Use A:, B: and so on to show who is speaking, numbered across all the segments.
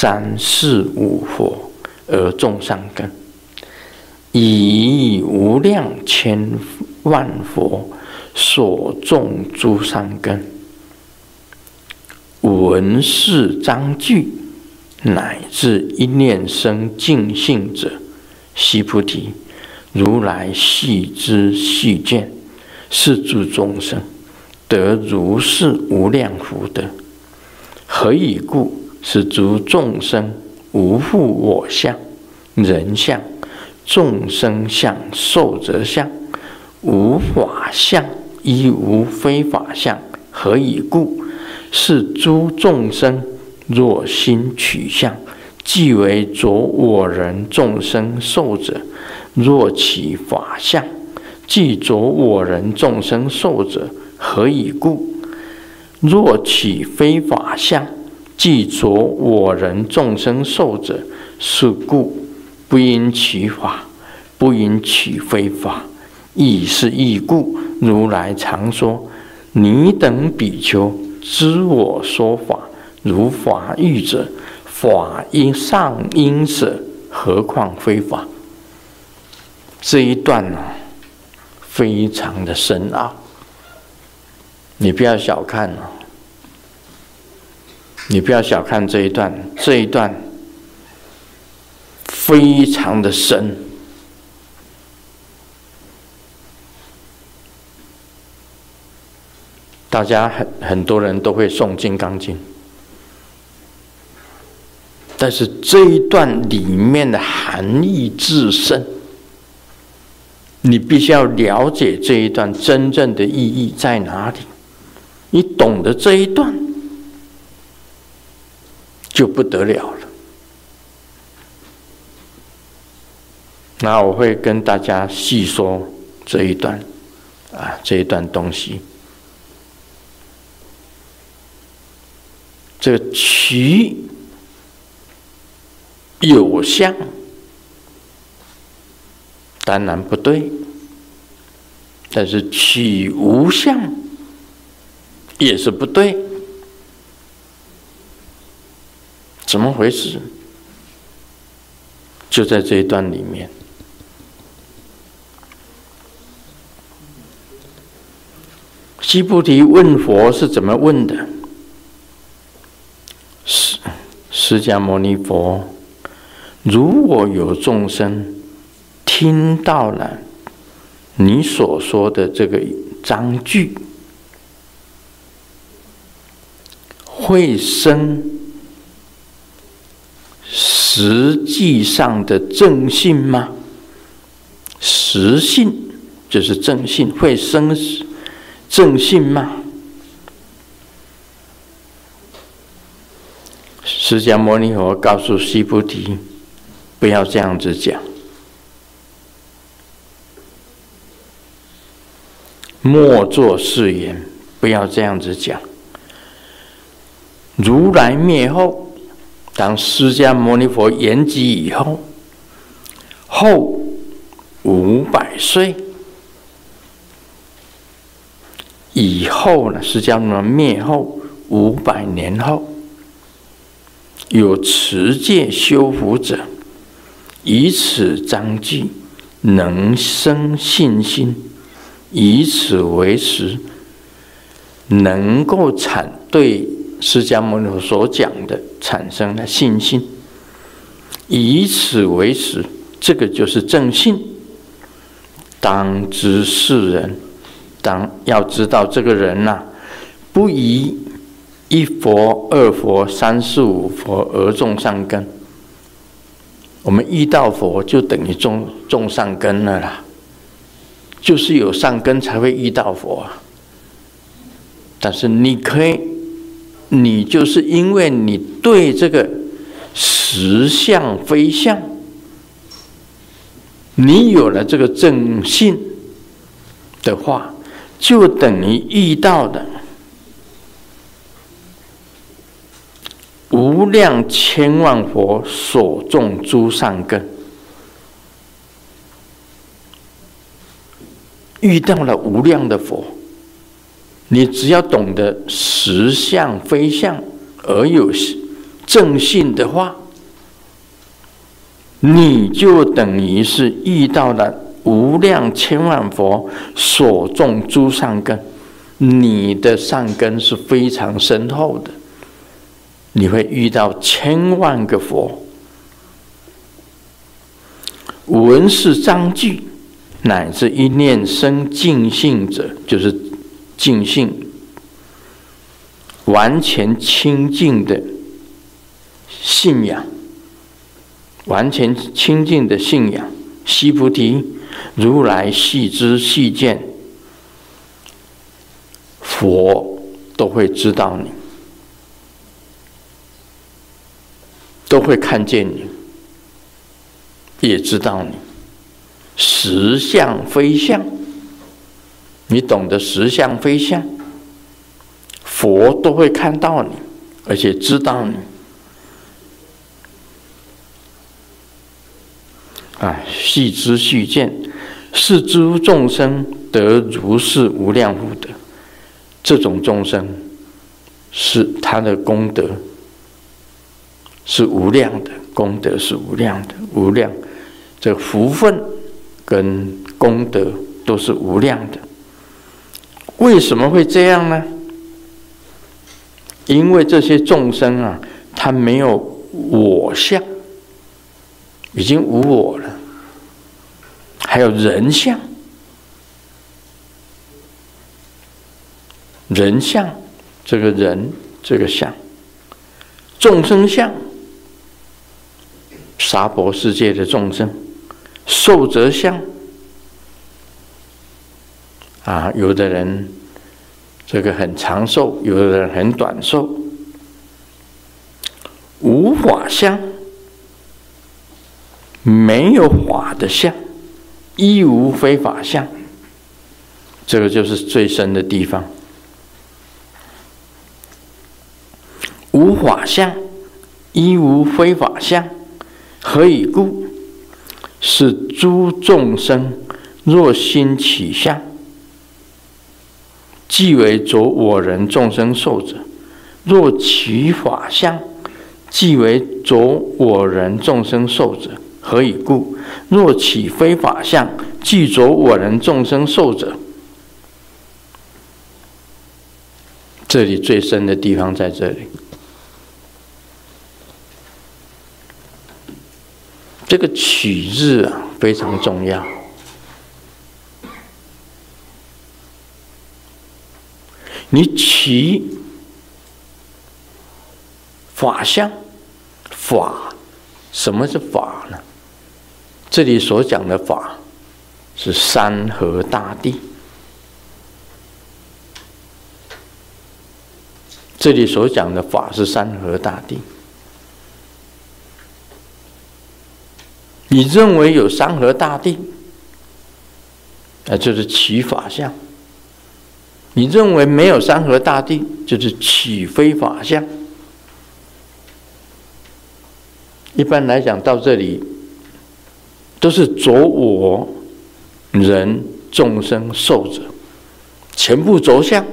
A: 三世五佛而种善根，以无量千万佛所种诸善根，闻是章句，乃至一念生净信者，须菩提，如来悉知悉见，是诸众生得如是无量福德。何以故？是诸众生无复我相、人相、众生相、寿者相，无法相，亦无非法相。何以故？是诸众生若心取相，即为着我人众生寿者；若起法相，即着我人众生寿者。何以故？若起非法相。即着我人众生寿者，是故不因其法，不因其非法，亦是亦故。如来常说：“你等比丘，知我说法，如法喻者，法应上应舍，何况非法？”这一段呢，非常的深奥，你不要小看了。你不要小看这一段，这一段非常的深。大家很很多人都会诵《金刚经》，但是这一段里面的含义至深，你必须要了解这一段真正的意义在哪里。你懂得这一段。就不得了了。那我会跟大家细说这一段，啊，这一段东西。这个取有相，当然不对；但是取无相，也是不对。怎么回事？就在这一段里面，西菩提问佛是怎么问的？释释迦牟尼佛，如果有众生听到了你所说的这个章句，会生。实际上的正信吗？实信就是正信，会生正信吗？释迦牟尼佛告诉须菩提，不要这样子讲，莫作誓言，不要这样子讲。如来灭后。当释迦牟尼佛圆寂以后，后五百岁以后呢？释迦牟尼灭后五百年后，有持戒修福者，以此章句能生信心，以此为实，能够产对。释迦牟尼佛所讲的产生了信心，以此为实，这个就是正信。当知是人，当要知道这个人呐、不以一佛、二佛、三世五佛而种善根。我们遇到佛就等于种种善根了啦，就是有善根才会遇到佛啊。但是你可以。你就是因为你对这个实相非相，你有了这个正信的话，就等于遇到的无量千万佛所种诸善根，遇到了无量的佛。你只要懂得实相非相，而有正信的话，你就等于是遇到了无量千万佛所种诸善根，你的善根是非常深厚的，你会遇到千万个佛。闻是章句，乃至一念生净信者，就是尽兴，完全清净的信仰，完全清净的信仰。须菩提，如来悉知悉见，佛都会知道你，都会看见你。也知道你实相非相，你懂得实相非相，佛都会看到你，而且知道你。啊，悉知悉见，是诸众生得如是无量福德。这种众生是他的功德是无量的，功德是无量的，无量。这福分跟功德都是无量的，为什么会这样呢？因为这些众生啊，他没有我相，已经无我了，还有人相，人相，这个人这个相，众生相，娑婆世界的众生。寿者相啊，有的人这个很长寿，有的人很短寿。无法相，没有法的相，亦无非法相。这个就是最深的地方。无法相，亦无非法相，何以故？是诸众生若心起相，即为着我人众生寿者；若取法相，即为着我人众生寿者。何以故？若取非法相，即着我人众生寿者。这里最深的地方在这里。这个取日啊非常重要。你起法相，法，什么是法呢？这里所讲的法是山河大地。这里所讲的法是山河大地。你认为有山河大地，那就是起法相；你认为没有山河大地，就是起非法相。一般来讲，到这里都是着我人众生寿者，全部着相，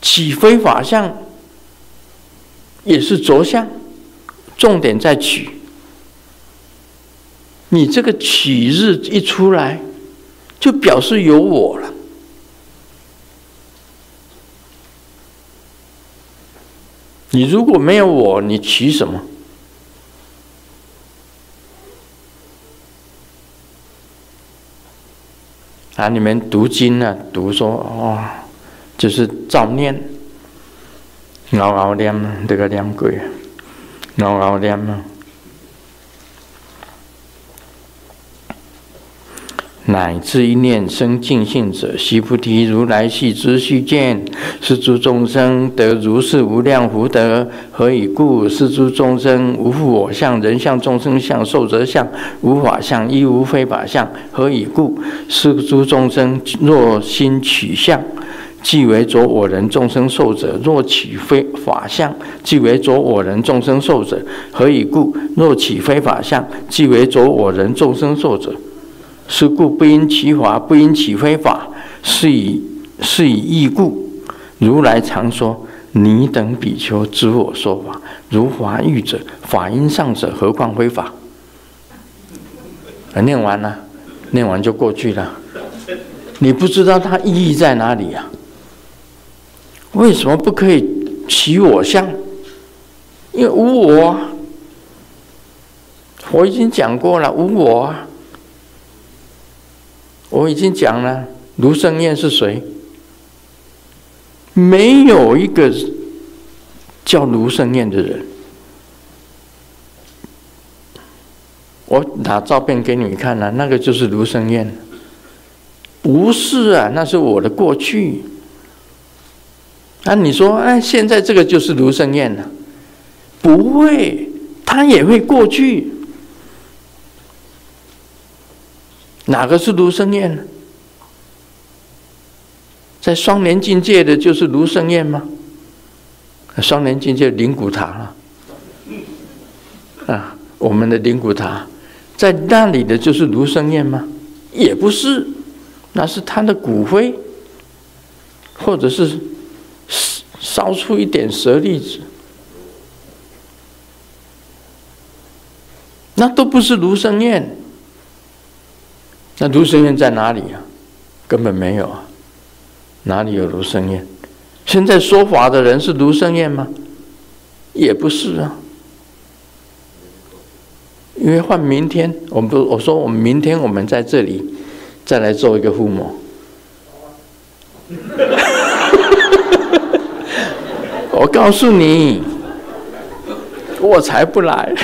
A: 起非法相也是着相，重点在取。你这个取日一出来，就表示有我了。你如果没有我，你取什么？啊，你们读经、啊？读说哦，就是造念，嗷嗷念这个念鬼，嗷嗷念嘛。乃至一念生净性者，悉菩提，如来悉知须见，是诸众生得如是无量福德。何以故？是诸众生无复我相、人相、众生相、寿者相、无法相，亦无非法相。何以故？是诸众生若心取相，即为着我人众生寿者；若起非法相，即为着我人众生寿者。何以故？若起非法相，即为着我人众生寿者。是故不应起法，不应起非法，是以是以异故。如来常说：你等比丘知我说法，如法喻者，法音上者，何况非法？啊，念完了，念完就过去了。你不知道它意义在哪里呀？为什么不可以起我相？因为无我。我已经讲过了，无我啊。我已经讲了，卢生燕是谁？没有一个叫卢生燕的人。我拿照片给你们看了，那个就是卢生燕。不是啊，那是我的过去。那、啊、你说，哎，现在这个就是卢生燕了？不会，他也会过去。哪个是卢生燕呢？在双莲境界的，就是卢生燕吗？双莲境界灵骨塔啊，啊，我们的灵骨塔，在那里的就是卢生燕吗？也不是，那是他的骨灰，或者是烧出一点舍利子，那都不是卢生燕。那卢胜彦在哪里啊？根本没有啊。哪里有卢胜彦？现在说法的人是卢胜彦吗？也不是啊。因为换明天，我们不，我说我们明天我们在这里再来做一个父母。我告诉你，我才不来。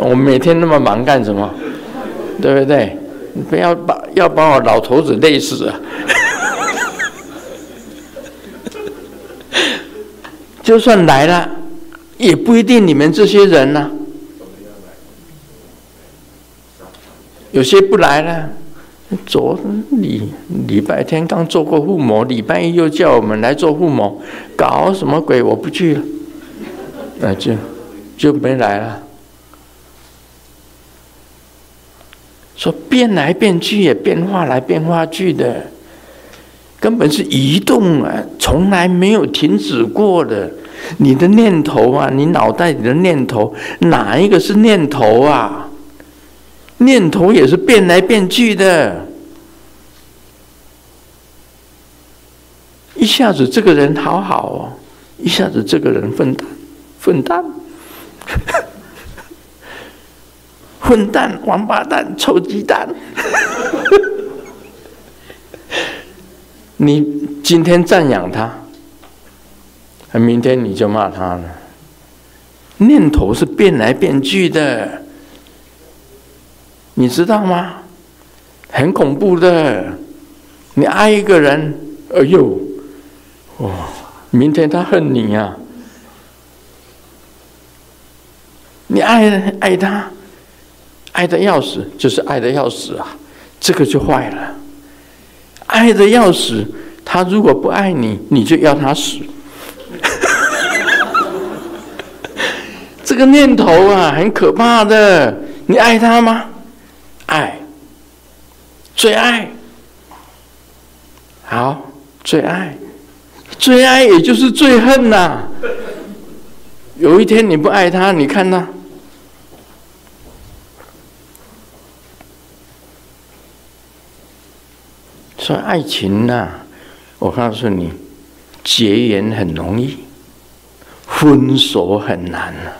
A: 我每天那么忙干什么？对不对？你不要把要把我老头子累死啊！就算来了，也不一定你们这些人呢、有些不来了。昨礼礼拜天刚做过护摩，礼拜一又叫我们来做护摩，搞什么鬼？我不去了，那就就没来了。说变来变去也变化来变化去的，根本是移动啊，从来没有停止过的。你的念头啊，你脑袋里的念头，哪一个是念头啊？念头也是变来变去的。一下子这个人好好哦，一下子这个人混蛋，混蛋。混蛋、王八蛋、臭鸡蛋！你今天赞扬他，明天你就骂他了。念头是变来变去的，你知道吗？很恐怖的。你爱一个人，哎呦，哇！明天他恨你、啊。你爱爱他。爱的要死，就是爱的要死啊！这个就坏了。爱的要死，他如果不爱你，你就要他死。这个念头啊，很可怕的。你爱他吗？爱，最爱。好，最爱，最爱也就是最恨呐、有一天你不爱他，你看他。说爱情呐、我告诉你，结缘很容易，分手很难啊！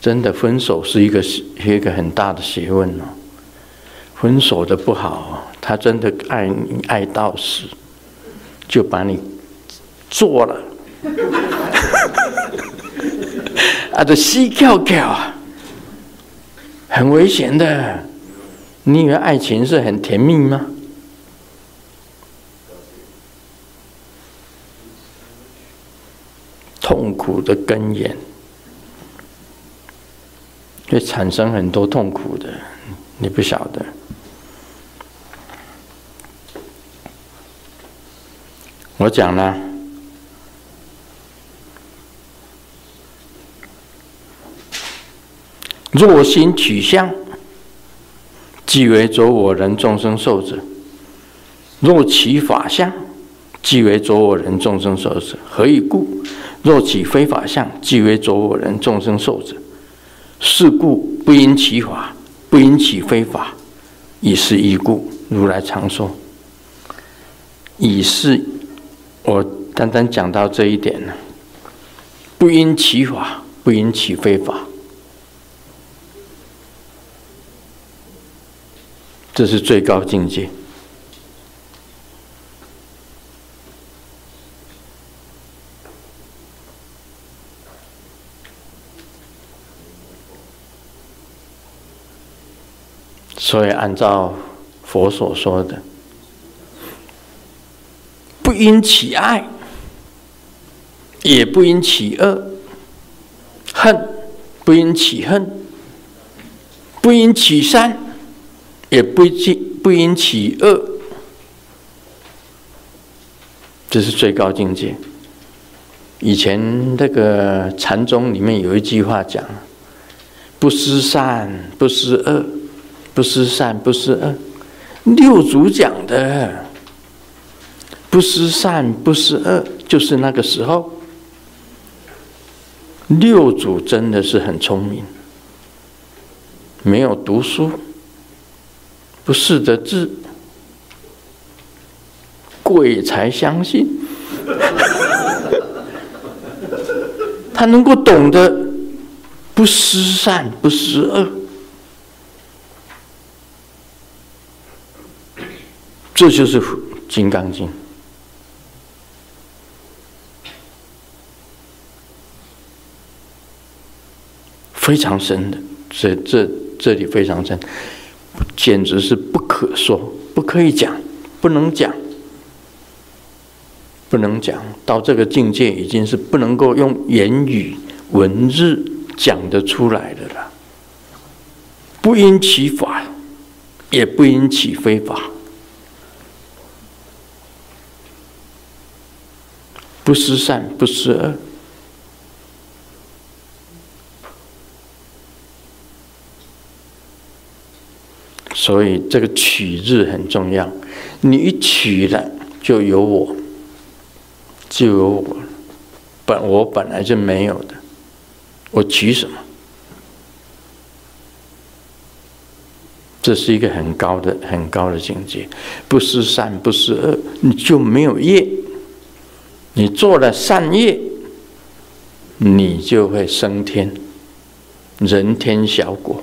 A: 真的，分手是一个是一个很大的学问哦。分手的不好，他真的爱你爱到死，就把你做了，啊，这死翘翘啊，很危险的。你以为爱情是很甜蜜吗？痛苦的根源会产生很多痛苦的，你不晓得。我讲了，若心取相。即为着我人众生寿者；若起法相，即为着我人众生寿者。何以故？若起非法相，即为着我人众生寿者。是故不因其法，不因其非法，以是义故，如来常说。以是，我单单讲到这一点呢。不因其法，不因其非法，这是最高境界。所以，按照佛所说的，不因起爱，也不因起恶，恨不因起恨，不因起善，也不应不引起恶，这是最高境界。以前那个禅宗里面有一句话讲：“不思善，不思恶。”不思善，不思恶，六祖讲的。不思善，不思恶，就是那个时候。六祖真的是很聪明，没有读书，不识得字，鬼才相信。他能够懂得不失善，不失恶。这就是《金刚经》，非常深的，这这这里非常深，简直是不可说，不可以讲，不能讲，不能讲。到这个境界，已经是不能够用言语文字讲得出来的了。不因其法，也不因其非法。不思善，不思恶，所以这个取日很重要。你一取了，就有我，就有我。本我本来就没有的，我取什么？这是一个很高的、很高的境界。不思善，不思恶，你就没有业。你做了善业，你就会升天，人天小果；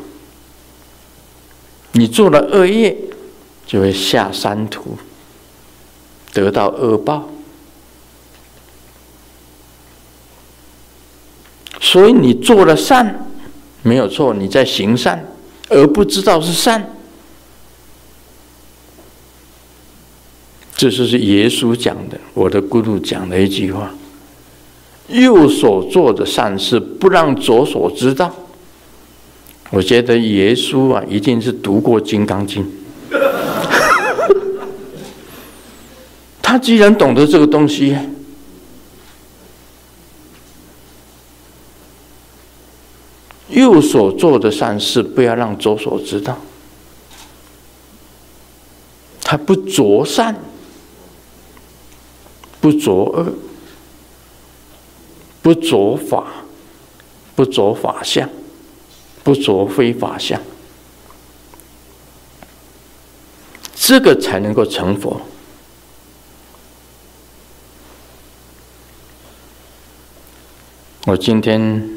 A: 你做了恶业，就会下三途，得到恶报。所以你做了善，没有错，你在行善，而不知道是善。这就是耶稣讲的，我的咕噜讲的一句话：右手做的善事，不让左手知道。我觉得耶稣啊，一定是读过《金刚经》。他既然懂得这个东西，右手做的善事，不要让左手知道。他不着善。不着恶，不着法，不着法相，不着非法相，这个才能够成佛。我今天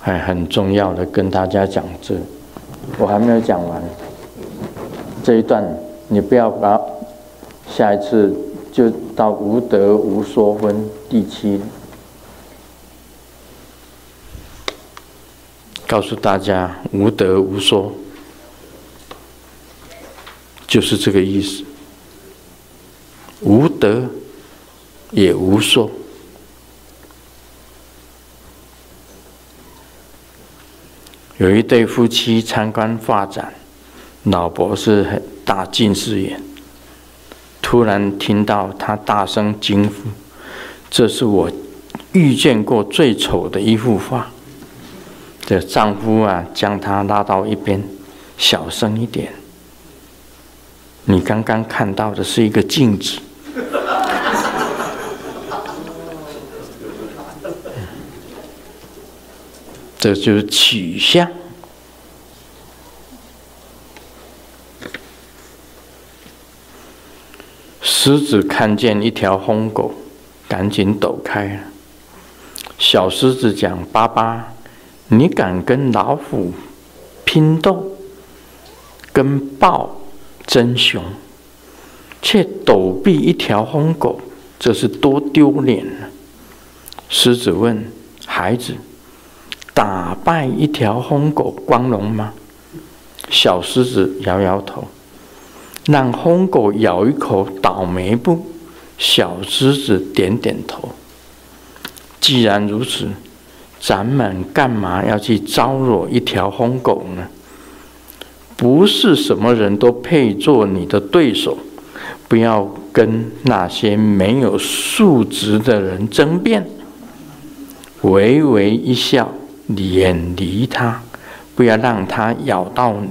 A: 还很重要的跟大家讲这，我还没有讲完这一段，你不要把下一次。就到无得无说分第七，告诉大家无德无说，就是这个意思。无德也无说。有一对夫妻参观画展，老伯是很大近视眼。突然听到他大声惊呼：“这是我遇见过最丑的一幅画。”这丈夫啊，将她拉到一边，小声一点。你刚刚看到的是一个镜子。这就是取向。狮子看见一条疯狗，赶紧躲开。小狮子讲：“爸爸，你敢跟老虎拼斗，跟豹争雄，却躲避一条疯狗，这是多丢脸呢？”狮子问孩子。打败一条疯狗光荣吗？小狮子摇摇头，让疯狗咬一口倒霉不？小狮子点点头。既然如此，咱们干嘛要去招惹一条疯狗呢？不是什么人都配做你的对手，不要跟那些没有素质的人争辩。微微一笑。远离他，不要让他咬到你。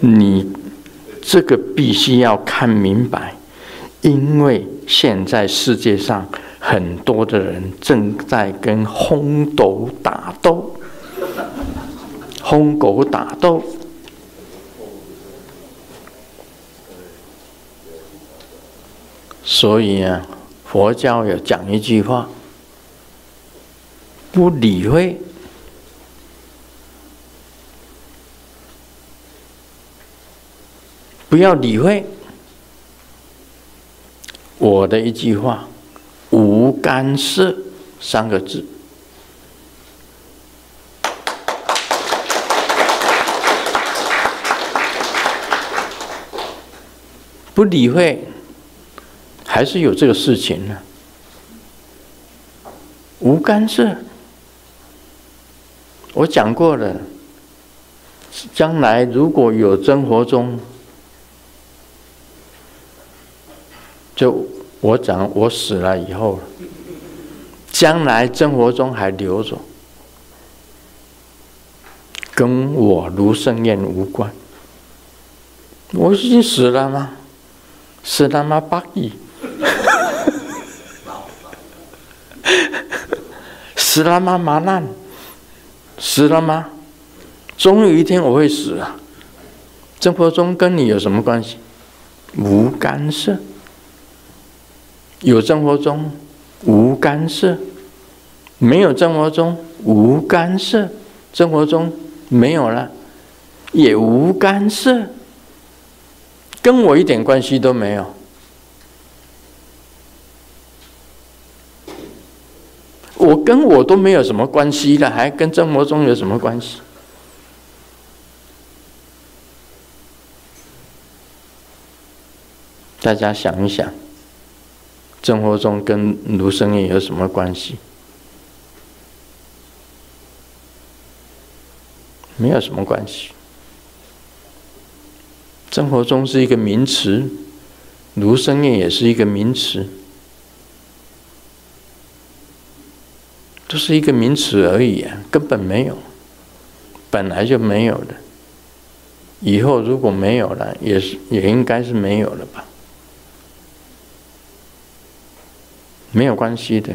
A: 你这个必须要看明白，因为现在世界上很多的人正在跟疯狗打斗，疯狗打斗。所以啊，佛教有讲一句话：不理会。不要理会我的一句话，干涉三个字。不理会，还是有这个事情呢。无干涉，我讲过了，将来如果有生活中。就我讲，我死了以后，将来生活中还留着，跟我卢胜燕无关。我已经死了吗？死了吗？八亿，死了吗？麻难，死了吗？总有一天我会死啊！生活中跟你有什么关系？无干涉。有生活中，无干涉；没有真佛宗，无干涉。真佛宗没有了，也无干涉，跟我一点关系都没有。我跟我都没有什么关系了，还跟真佛宗有什么关系？大家想一想。真佛宗跟卢生也有什么关系？没有什么关系。真佛宗是一个名词，卢胜彦也是一个名词，都是一个名词而已啊，根本没有，本来就没有的。以后如果没有了，也是也应该是没有了吧。没有关系的，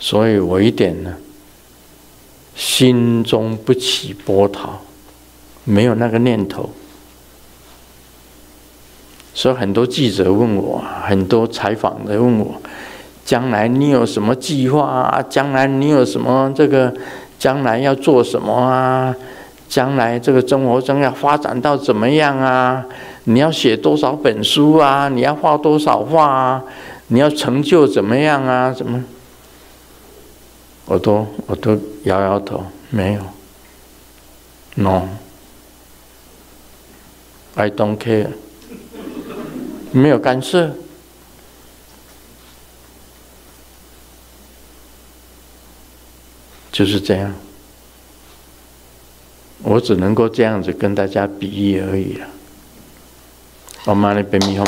A: 所以我一点呢，心中不起波涛，没有那个念头。所以很多记者问我，很多采访的问我，将来你有什么计划啊？将来你有什么这个？将来要做什么啊？将来这个真佛宗要发展到怎么样啊？你要写多少本书啊？你要画多少画啊？你要成就怎么样啊？怎么？我都我都摇摇头，没有。No，I don't care，没有干涉，就是这样。我只能够这样子跟大家比喻而已了。我妈的，别迷糊。